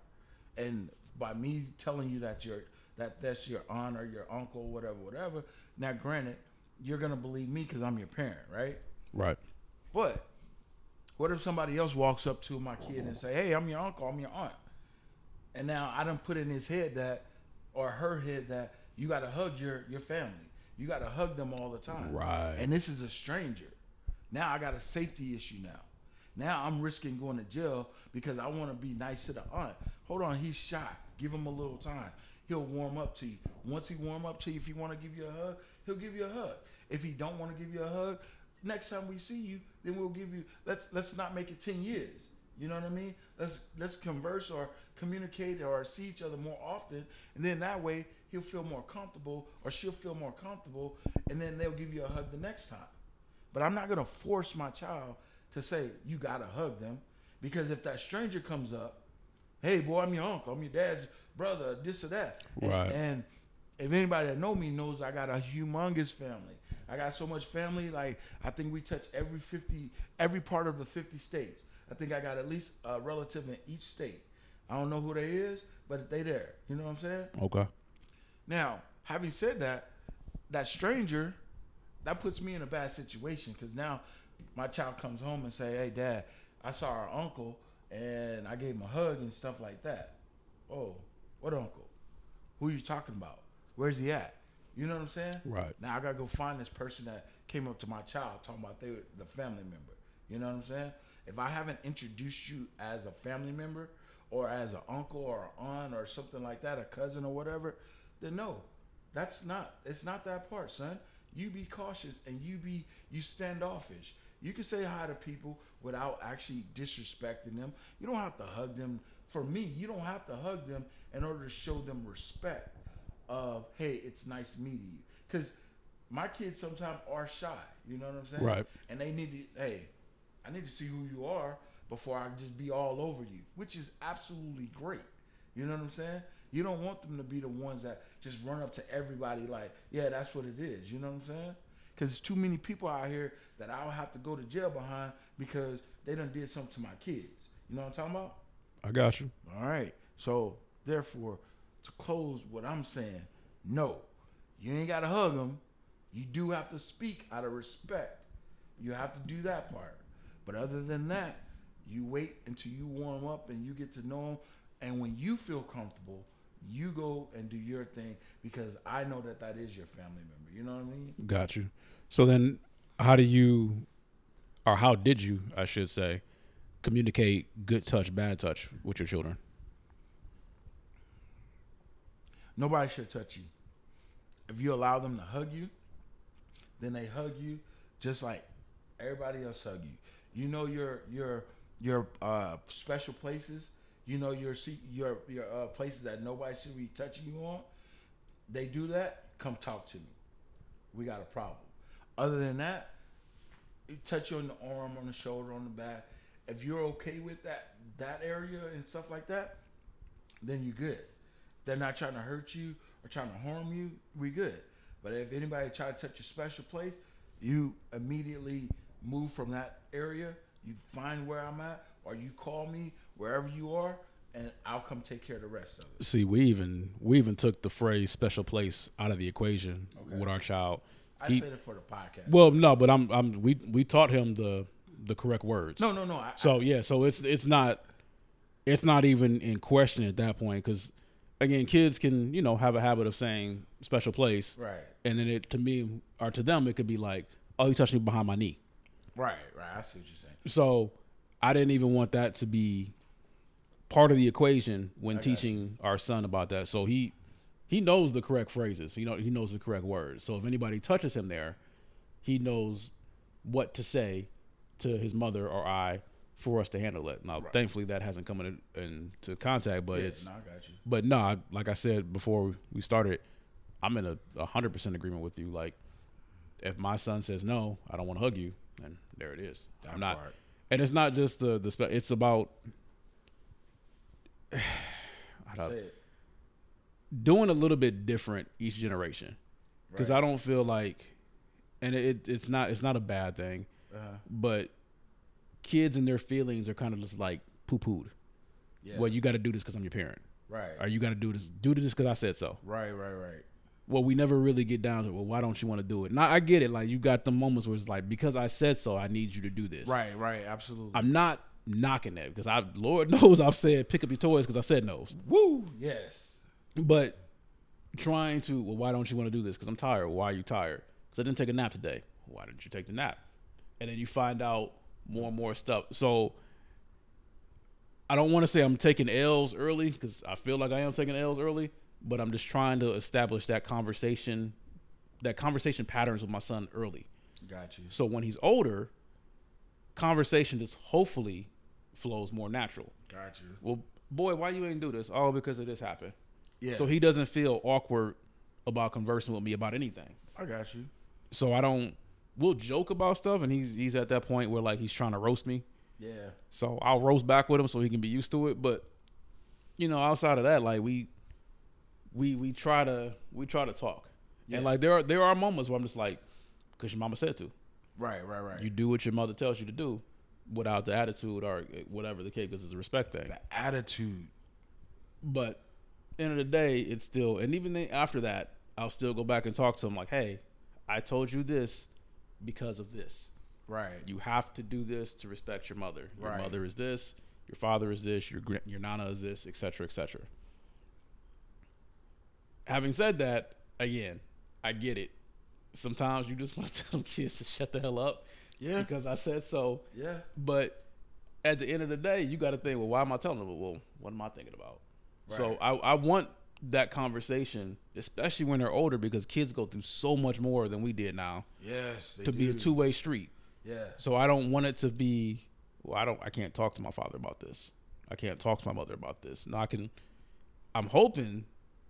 and by me telling you that you're that that's your aunt or your uncle, whatever, whatever. Now, granted, you're gonna believe me because I'm your parent, right? Right. But what if somebody else walks up to my kid and say, "Hey, I'm your uncle, I'm your aunt," and now I don't put in his head that or her head that you got to hug your your family, you got to hug them all the time, Right. And this is a stranger. Now I got a safety issue now. Now I'm risking going to jail because I want to be nice to the aunt. Hold on, he's shy. Give him a little time. He'll warm up to you. Once he warm up to you, if he want to give you a hug, he'll give you a hug. If he don't want to give you a hug, next time we see you, then we'll give you. Let's let's not make it ten years. You know what I mean? Let's let's converse or communicate or see each other more often, and then that way he'll feel more comfortable or she'll feel more comfortable, and then they'll give you a hug the next time. But I'm not gonna force my child to say you gotta hug them, because if that stranger comes up, hey boy, I'm your uncle, I'm your dad's brother, this or that, Right. And, if anybody that know me knows I got a humongous family. I got so much family, like I think we touch every fifty, every part of the fifty states. I think I got at least a relative in each state. I don't know who they is, but they there. You know what I'm saying? Okay. Now, having said that, that stranger, that puts me in a bad situation because now my child comes home and say, "Hey, Dad, I saw our uncle and I gave him a hug and stuff like that." Oh, what uncle? Who are you talking about? Where's he at? You know what I'm saying? Right. Now I gotta go find this person that came up to my child talking about they were the family member. You know what I'm saying? If I haven't introduced you as a family member or as an uncle or an aunt or something like that, a cousin or whatever, then no, that's not. It's not that part, son. You be cautious and you be you standoffish. You can say hi to people without actually disrespecting them. You don't have to hug them. For me, you don't have to hug them in order to show them respect. Of hey, it's nice meeting you. Because my kids sometimes are shy. You know what I'm saying? Right. And they need to. Hey, I need to see who you are before I just be all over you, which is absolutely great. You know what I'm saying? You don't want them to be the ones that just run up to everybody like, yeah, that's what it is. You know what I'm saying? Because there's too many people out here that I'll have to go to jail behind because they done did something to my kids. You know what I'm talking about? I got you. All right. So therefore, to close what I'm saying, no, you ain't got to hug them. You do have to speak out of respect. You have to do that part. But other than that, you wait until you warm up and you get to know them. And when you feel comfortable, you go and do your thing because I know that that is your family member. You know what I mean? Got you. So then, how do you, or how did you, I should say, communicate good touch, bad touch with your children? Nobody should touch you. If you allow them to hug you, then they hug you just like everybody else hug you. You know your your your uh, special places. You know your your your uh, places that nobody should be touching you on. They do that. Come talk to me. We got a problem. Other than that, touch you on the arm, on the shoulder, on the back. If you're okay with that that area and stuff like that, then you're good. They're not trying to hurt you or trying to harm you. We good. But if anybody try to touch your special place, you immediately move from that area. You find where I'm at, or you call me wherever you are, and I'll come take care of the rest of it. See, we even we even took the phrase "special place" out of the equation Okay. with our child. I He- said it for the podcast. Well, no, but I'm I'm we we taught him the the correct words. no, no, no. I, So yeah, so it's it's not it's not even in question at that point because again, kids can you know have a habit of saying special place, right, and then it to me or to them it could be like, oh, you touched me behind my knee. right, right. I see what you're saying. So I didn't even want that to be part of the equation when got teaching our son about that. So he he knows the correct phrases. You know, he knows the correct words. So if anybody touches him there, he knows what to say to his mother or I for us to handle it. Now, Right. thankfully, that hasn't come in, into contact, but yeah, it's nah, I got you. but no, I- like I said before we started, I'm in a a hundred percent agreement with you. Like, if my son says no, I don't want to hug you, then there it is. That I'm not, part. and it's not just the the. Spe- it's about it. doing a little bit different each generation because Right. I don't feel like, and it it's not it's not a bad thing, Uh-huh. but kids and their feelings are kind of just like poo pooed. Yeah. Well, you got to do this because I'm your parent, right. or you got to do this do this because I said so. Right. Right. Right. Well, we never really get down to well, why don't you want to do it? Now I get it, like you got the moments where it's like because I said so, I need you to do this. Right. Right. Absolutely. I'm not knocking that because I, Lord knows, I've said pick up your toys because I said no. Woo. Yes. But trying to well, why don't you want to do this? Because I'm tired. Why are you tired? Because I didn't take a nap today. Why didn't you take the nap? And then you find out more and more stuff. So I don't want to say I'm taking L's early because I feel like I am taking L's early, but I'm just trying to establish that conversation, that conversation patterns with my son early. Got you. So when he's older, conversation just hopefully flows more natural. Got you. Well, boy, why you ain't do this? Oh, because of this happened. Yeah. So he doesn't feel awkward about conversing with me about anything. I got you. So I don't. We'll joke about stuff, and he's he's at that point where like he's trying to roast me. Yeah. So I'll roast back with him so he can be used to it. But you know, outside of that, like we we we try to we try to talk, Yeah. and like there are there are moments where I'm just like, because your mama said to. Right. Right. Right. You do what your mother tells you to do, without the attitude or eh, whatever the case, because it's a respect thing. the attitude. But end of the day, it's still, and even then after that, I'll still go back and talk to him like, hey, I told you this because of this. Right. You have to do this to respect your mother. Your Right. mother is this. Your father is this. Your your nana is this, etc., etc. Having said that, again, I get it. Sometimes you just want to tell them kids to shut the hell up Yeah. because I said so. Yeah. But at the end of the day, you got to think, well, why am I telling them? Well, what am I thinking about? So I, I want that conversation, especially when they're older, because kids go through so much more than we did now Yes. To be a two way street. Yeah. So I don't want it to be, well, I don't, I can't talk to my father about this. I can't talk to my mother about this. No, I can. I'm hoping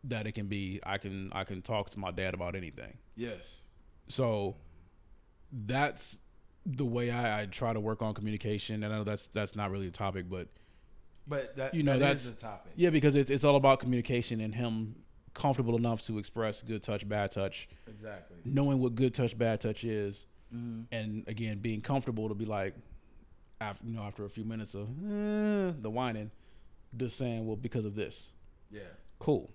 that it can be. I can, I can talk to my dad about anything. Yes. So that's the way I, I try to work on communication. And I know that's that's not really a topic, but But that You know, that that's- is a topic. yeah, because it's it's all about communication and him comfortable enough to express good touch, bad touch, Exactly. knowing what good touch, bad touch is, Mm-hmm. and again being comfortable to be like, after you know, after a few minutes of eh, the whining, just saying, well, because of this, Yeah. cool.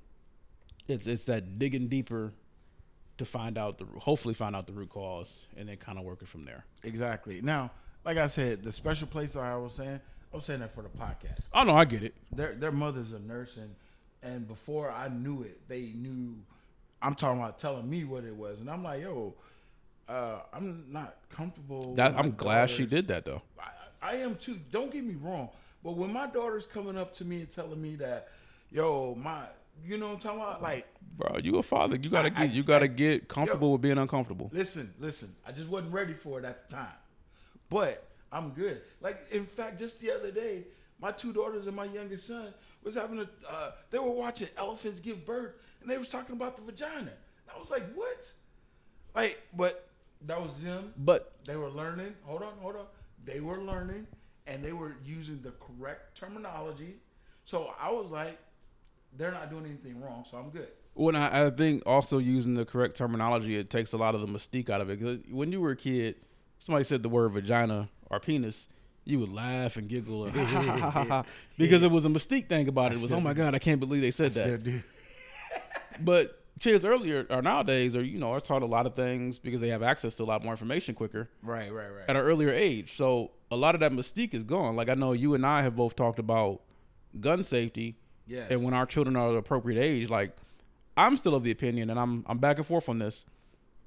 It's it's that digging deeper to find out the hopefully find out the root cause and then kind of work it from there. Exactly. Now, like I said, the special place I was saying, I was saying that for the podcast. Oh no, I get it. Their their mother's a nurse, and and before I knew it, they knew. I'm talking about telling me what it was, and I'm like, yo, uh, I'm not comfortable. That I'm glad she did that though. I, I am too. Don't get me wrong, but when my daughter's coming up to me and telling me that, yo, my, you know what I'm talking about? Like, Bro, you a father. You gotta I- get you gotta I- get comfortable with being uncomfortable. listen, listen. I just wasn't ready for it at the time, but I'm good. Like, in fact, just the other day, my two daughters and my youngest son was having a. Uh, they were watching elephants give birth, and they was talking about the vagina. And I was like, what? Like, but that was them. But They were learning. Hold on, hold on. They were learning, and they were using the correct terminology. So I was like, they're not doing anything wrong, so I'm good. when I, I think also using the correct terminology, it takes a lot of the mystique out of it. Because when you were a kid, somebody said the word vagina or penis, you would laugh and giggle and because it was a mystique thing about it. It was oh my god, I can't believe they said that. But kids earlier or nowadays are you know are taught a lot of things because they have access to a lot more information quicker Right, right, right. at an earlier age. So a lot of that mystique is gone. Like I know you and I have both talked about gun safety Yes. and when our children are the appropriate age, like I'm still of the opinion, and I'm I'm back and forth on this.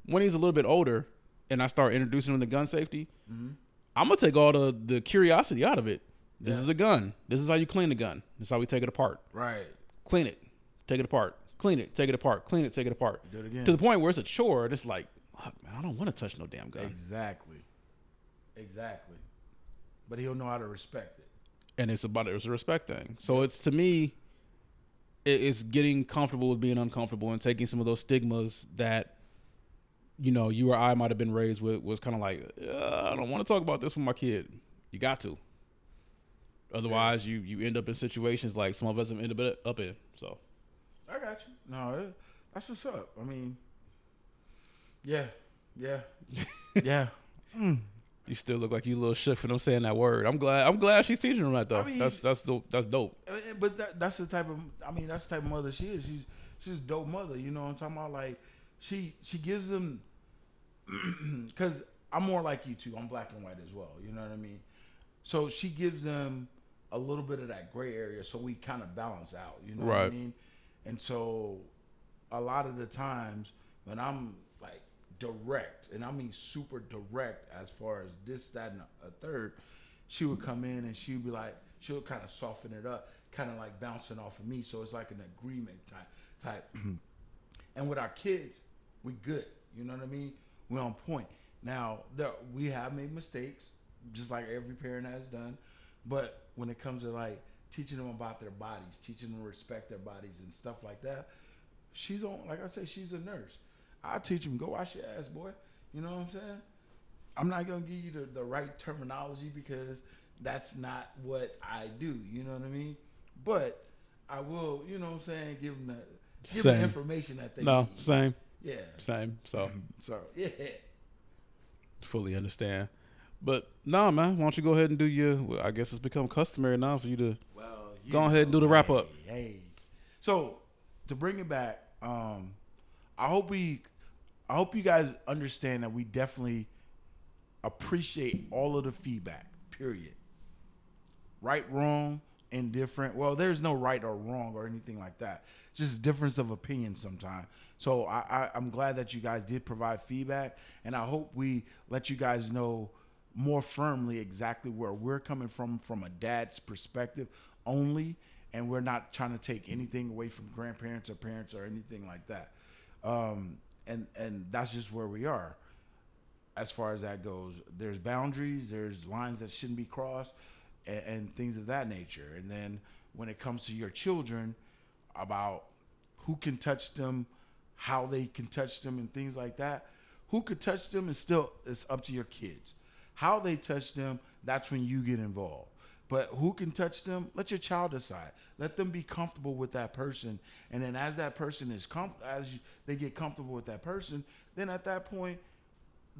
When he's a little bit older, and I start introducing him to gun safety, Mm-hmm. I'm gonna take all the the curiosity out of it. This Yeah. is a gun. This is how you clean a gun. This is how we take it apart. Right. Clean it, take it apart. Clean it, take it apart. Clean it, take it apart. Do it again. To the point where it's a chore. It's like, fuck, man, I don't want to touch no damn gun. Exactly. Exactly. But he'll know how to respect it. and it's about it's a respect thing. So it's to me, it, it's getting comfortable with being uncomfortable and taking some of those stigmas that, you know, you or I might have been raised with. Was kind of like, uh, I don't want to talk about this with my kid. You got to. Otherwise, you you end up in situations like some of us have ended up- up in. So I got you. No, it, that's what's up. I mean, yeah, yeah, yeah. Mm. you still look like you a little shook for them saying that word. I'm glad. I'm glad she's teaching them that though. I mean- that's that's dope. That's dope. Uh, But that, that's the type of. I mean, that's the type of mother she is. She's she's a dope mother. You know what I'm talking about? Like, she she gives them. Because I'm more like you too. I'm black and white as well. You know what I mean? So she gives them a little bit of that gray area, so we kind of balance out. You know what I mean? And so, a lot of the times when I'm like direct, and I mean super direct as far as this, that, and a third, she would come in and she would be like, she would kind of soften it up, kind of like bouncing off of me. So it's like an agreement type. type. Mm-hmm. and with our kids, we good. You know what I mean? We're on point. Now, there, we have made mistakes, just like every parent has done. But when it comes to like teaching them about their bodies, teaching them to respect their bodies and stuff like that, she's on. Like I say, she's a nurse. I teach them go wash your ass, boy. You know what I'm saying? I'm not gonna give you the, the right terminology because that's not what I do. You know what I mean? But I will, you know what I'm saying, give them the give them Same. the information that they No, need. same, Yeah. same. So So yeah. fully understand. But nah, man. Why don't you go ahead and do your? Well, I guess it's become customary now for you to. Well, you Go ahead and do the know, wrap up. Hey, hey. So to bring it back, um, I hope we, I hope you guys understand that we definitely appreciate all of the feedback. Period. Right, wrong, indifferent. Well, there's no right or wrong or anything like that. Just difference of opinion sometimes. So I, I, I'm glad that you guys did provide feedback, and I hope we let you guys know more firmly exactly where we're coming from from a dad's perspective only, and we're not trying to take anything away from grandparents or parents or anything like that. Um, and and that's just where we are as far as that goes. There's boundaries, there's lines that shouldn't be crossed, and, and things of that nature. And then when it comes to your children, about who can touch them, how they can touch them, and things like that, who could touch them is still it's up to your kids. How they touch them, that's when you get involved. But who can touch them? Let your child decide. Let them be comfortable with that person, and then as that person is com- as you, they get comfortable with that person, then at that point,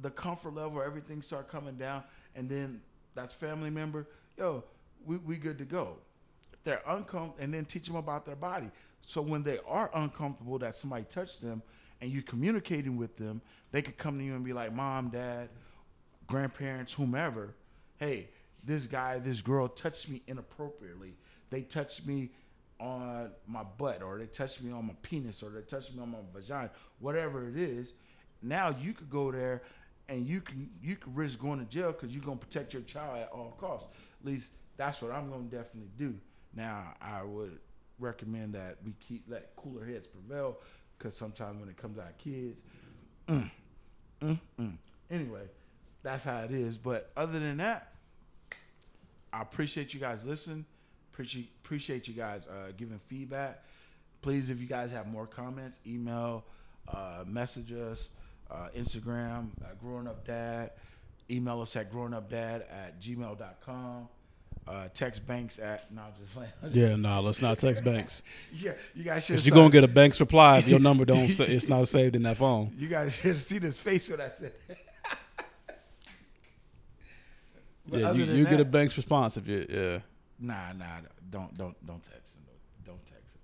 the comfort level, everything start coming down, and then that's family member. Yo, we we good to go. They're uncomfortable, and then teach them about their body. So when they are uncomfortable that somebody touched them, and you're communicating with them, they could come to you and be like, "Mom, Dad, grandparents, whomever, hey, this guy, this girl touched me inappropriately. They touched me on my butt, or they touched me on my penis, or they touched me on my vagina, whatever it is. Now you could go there and you can you could risk going to jail because you're gonna protect your child at all costs. At least that's what I'm gonna definitely do. Now I would recommend that we keep let cooler heads prevail because sometimes when it comes to our kids, mm, mm, mm. anyway, that's how it is. But other than that, I appreciate you guys listening. Appreciate appreciate you guys uh, giving feedback. Please, if you guys have more comments, email, uh, message us, uh, Instagram, uh, growing up dad. Email us at growingupdad at gmail.com. Uh, text banks at no just playing. Yeah, nah. Let's not text Banks. yeah you guys should you're gonna get a Banks reply if your number don't. Say, it's not saved in that phone. you guys should see this face when I said Yeah, you, you get a Banks response if you. Yeah. Nah, nah, don't don't don't text him. Don't text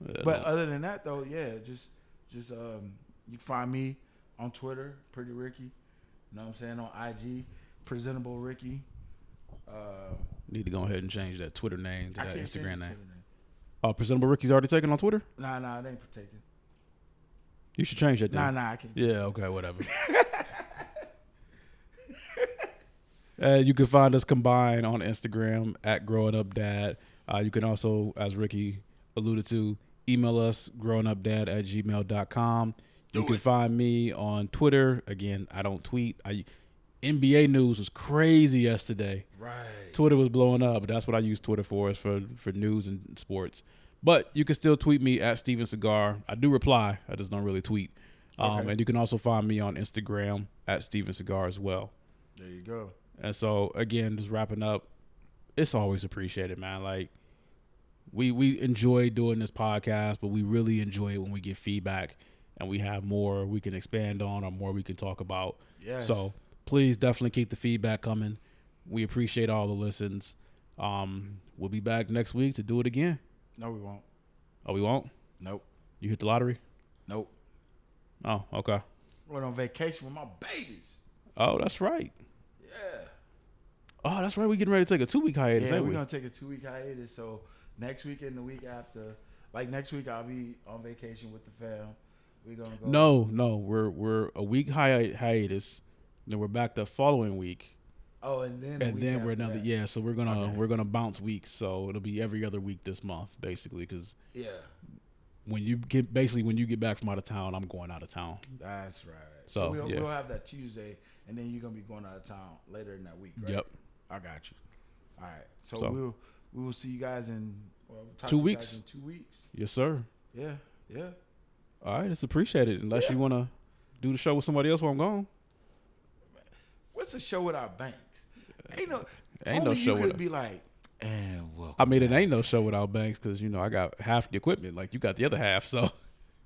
him. yeah But no. other than that, though, yeah, just just um, you find me on Twitter, Pretty Ricky. You know what I'm saying on IG, Presentable Rikkie. Uh, need to go ahead and change that Twitter name to that Instagram name. Twitter name. Oh, presentable Rikkie's already taken on Twitter. Nah, nah, it ain't protected. You should change that. Nah, Then. nah, I can't. Yeah. Okay. Whatever. Uh, you can find us combined on Instagram at Growing Up Dad. Uh, you can also, as Rikkie alluded to, email us growingupdad at gmail.com. You Do can find me on Twitter. Again, I don't tweet. I NBA news was crazy yesterday. Right. Twitter was blowing up. But that's what I use Twitter for is for for news and sports. But you can still tweet me at Steven Cigar. I do reply. I just don't really tweet. Um, Okay. And you can also find me on Instagram at Steven Cigar as well. There you go. And so again, just wrapping up, it's always appreciated, man. Like we we enjoy doing this podcast, but we really enjoy it when we get feedback and we have more we can expand on or more we can talk about. Yes. So please definitely keep the feedback coming. We appreciate all the listens. Um, we'll be back next week to do it again. no, we won't. Oh, we won't. Nope. You hit the lottery. Nope. Oh, okay. Went on vacation with my babies. Oh, that's right. Yeah. Oh, that's right. We're getting ready to take a two week hiatus. yeah, we're we? gonna take a two week hiatus. So next week and the week after, like next week, I'll be on vacation with the fam. We're gonna go. No, no, we're we're a week hi- hiatus, then we're back the following week, Oh, and then and then we're another that. yeah. So we're gonna Okay. we're gonna bounce weeks, so it'll be every other week this month, basically. Because Yeah, when you get basically when you get back from out of town, I'm going out of town. that's right. So, So, we'll, yeah. we'll have that Tuesday, and then you're gonna be going out of town later in that week. Right? Yep. I got you. All right. So, So- we'll we will see you guys in well, we'll Two to you guys weeks. In two weeks. Yes, sir. Yeah. Yeah. All right, it's appreciated. Unless Yeah. you want to do the show with somebody else while I'm gone. What's a show without banks? Ain't no. Ain't no show You could be like, and welcome. I mean, it ain't no show without Banks because you know I got half the equipment, like you got the other half. So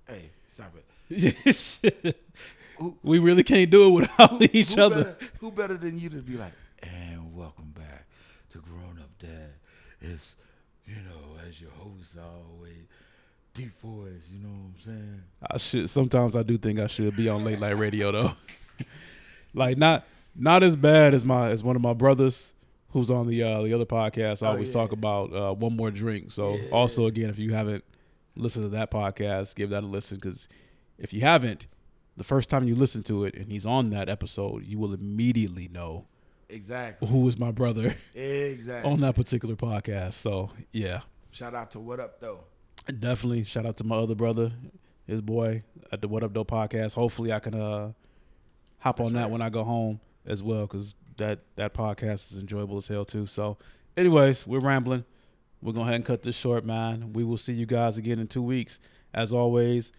Hey, stop it. Who- we really can't do it without each who other. Better, who better than you to be like, and welcome back to Grown Up Dad. It's, you know, as your host always, deep voice, you know what I'm saying? I should sometimes I do think I should be on late night radio though. like not not as bad as my as one of my brothers who's on the uh the other podcast. I Oh, always yeah. talk about uh one more drink. So Yeah. also again, if you haven't listened to that podcast, give that a listen because if you haven't, the first time you listen to it and he's on that episode, you will immediately know Exactly. who is my brother Exactly. on that particular podcast. So yeah, Shout out to What Up Doe. Definitely shout out to my other brother, his boy at the What Up Doe podcast. Hopefully, I can uh hop That's on that right. when I go home as well because that that podcast is enjoyable as hell too. So, anyways, we're rambling. We're gonna go ahead and cut this short, man. We will see you guys again in two weeks. As always,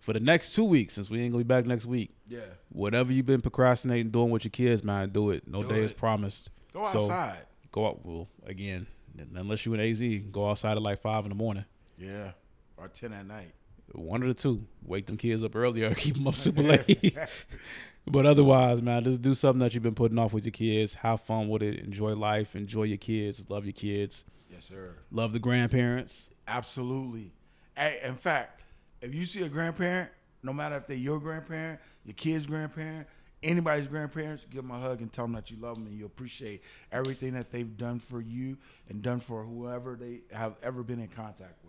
for the next two weeks, since we ain't gonna be back next week, Yeah. whatever you've been procrastinating doing with your kids, man, do it. No Do day is promised. Go So- outside. Go out. Well, again, unless you in AZ, go outside at like five in the morning. Yeah. Or 10 at night. One of the two. Wake them kids up earlier, keep them up super late. but otherwise, man, just do something that you've been putting off with your kids. Have fun with it. Enjoy life. Enjoy your kids. Love your kids. Yes, sir. Love the grandparents. Absolutely. Hey, in fact, if you see a grandparent, no matter if they're your grandparent, your kid's grandparent, anybody's grandparents, give them a hug and tell them that you love them and you appreciate everything that they've done for you and done for whoever they have ever been in contact with.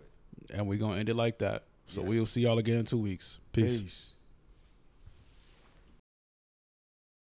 And we're going to end it like that. So Yes. we'll see y'all again in two weeks. Peace. Peace.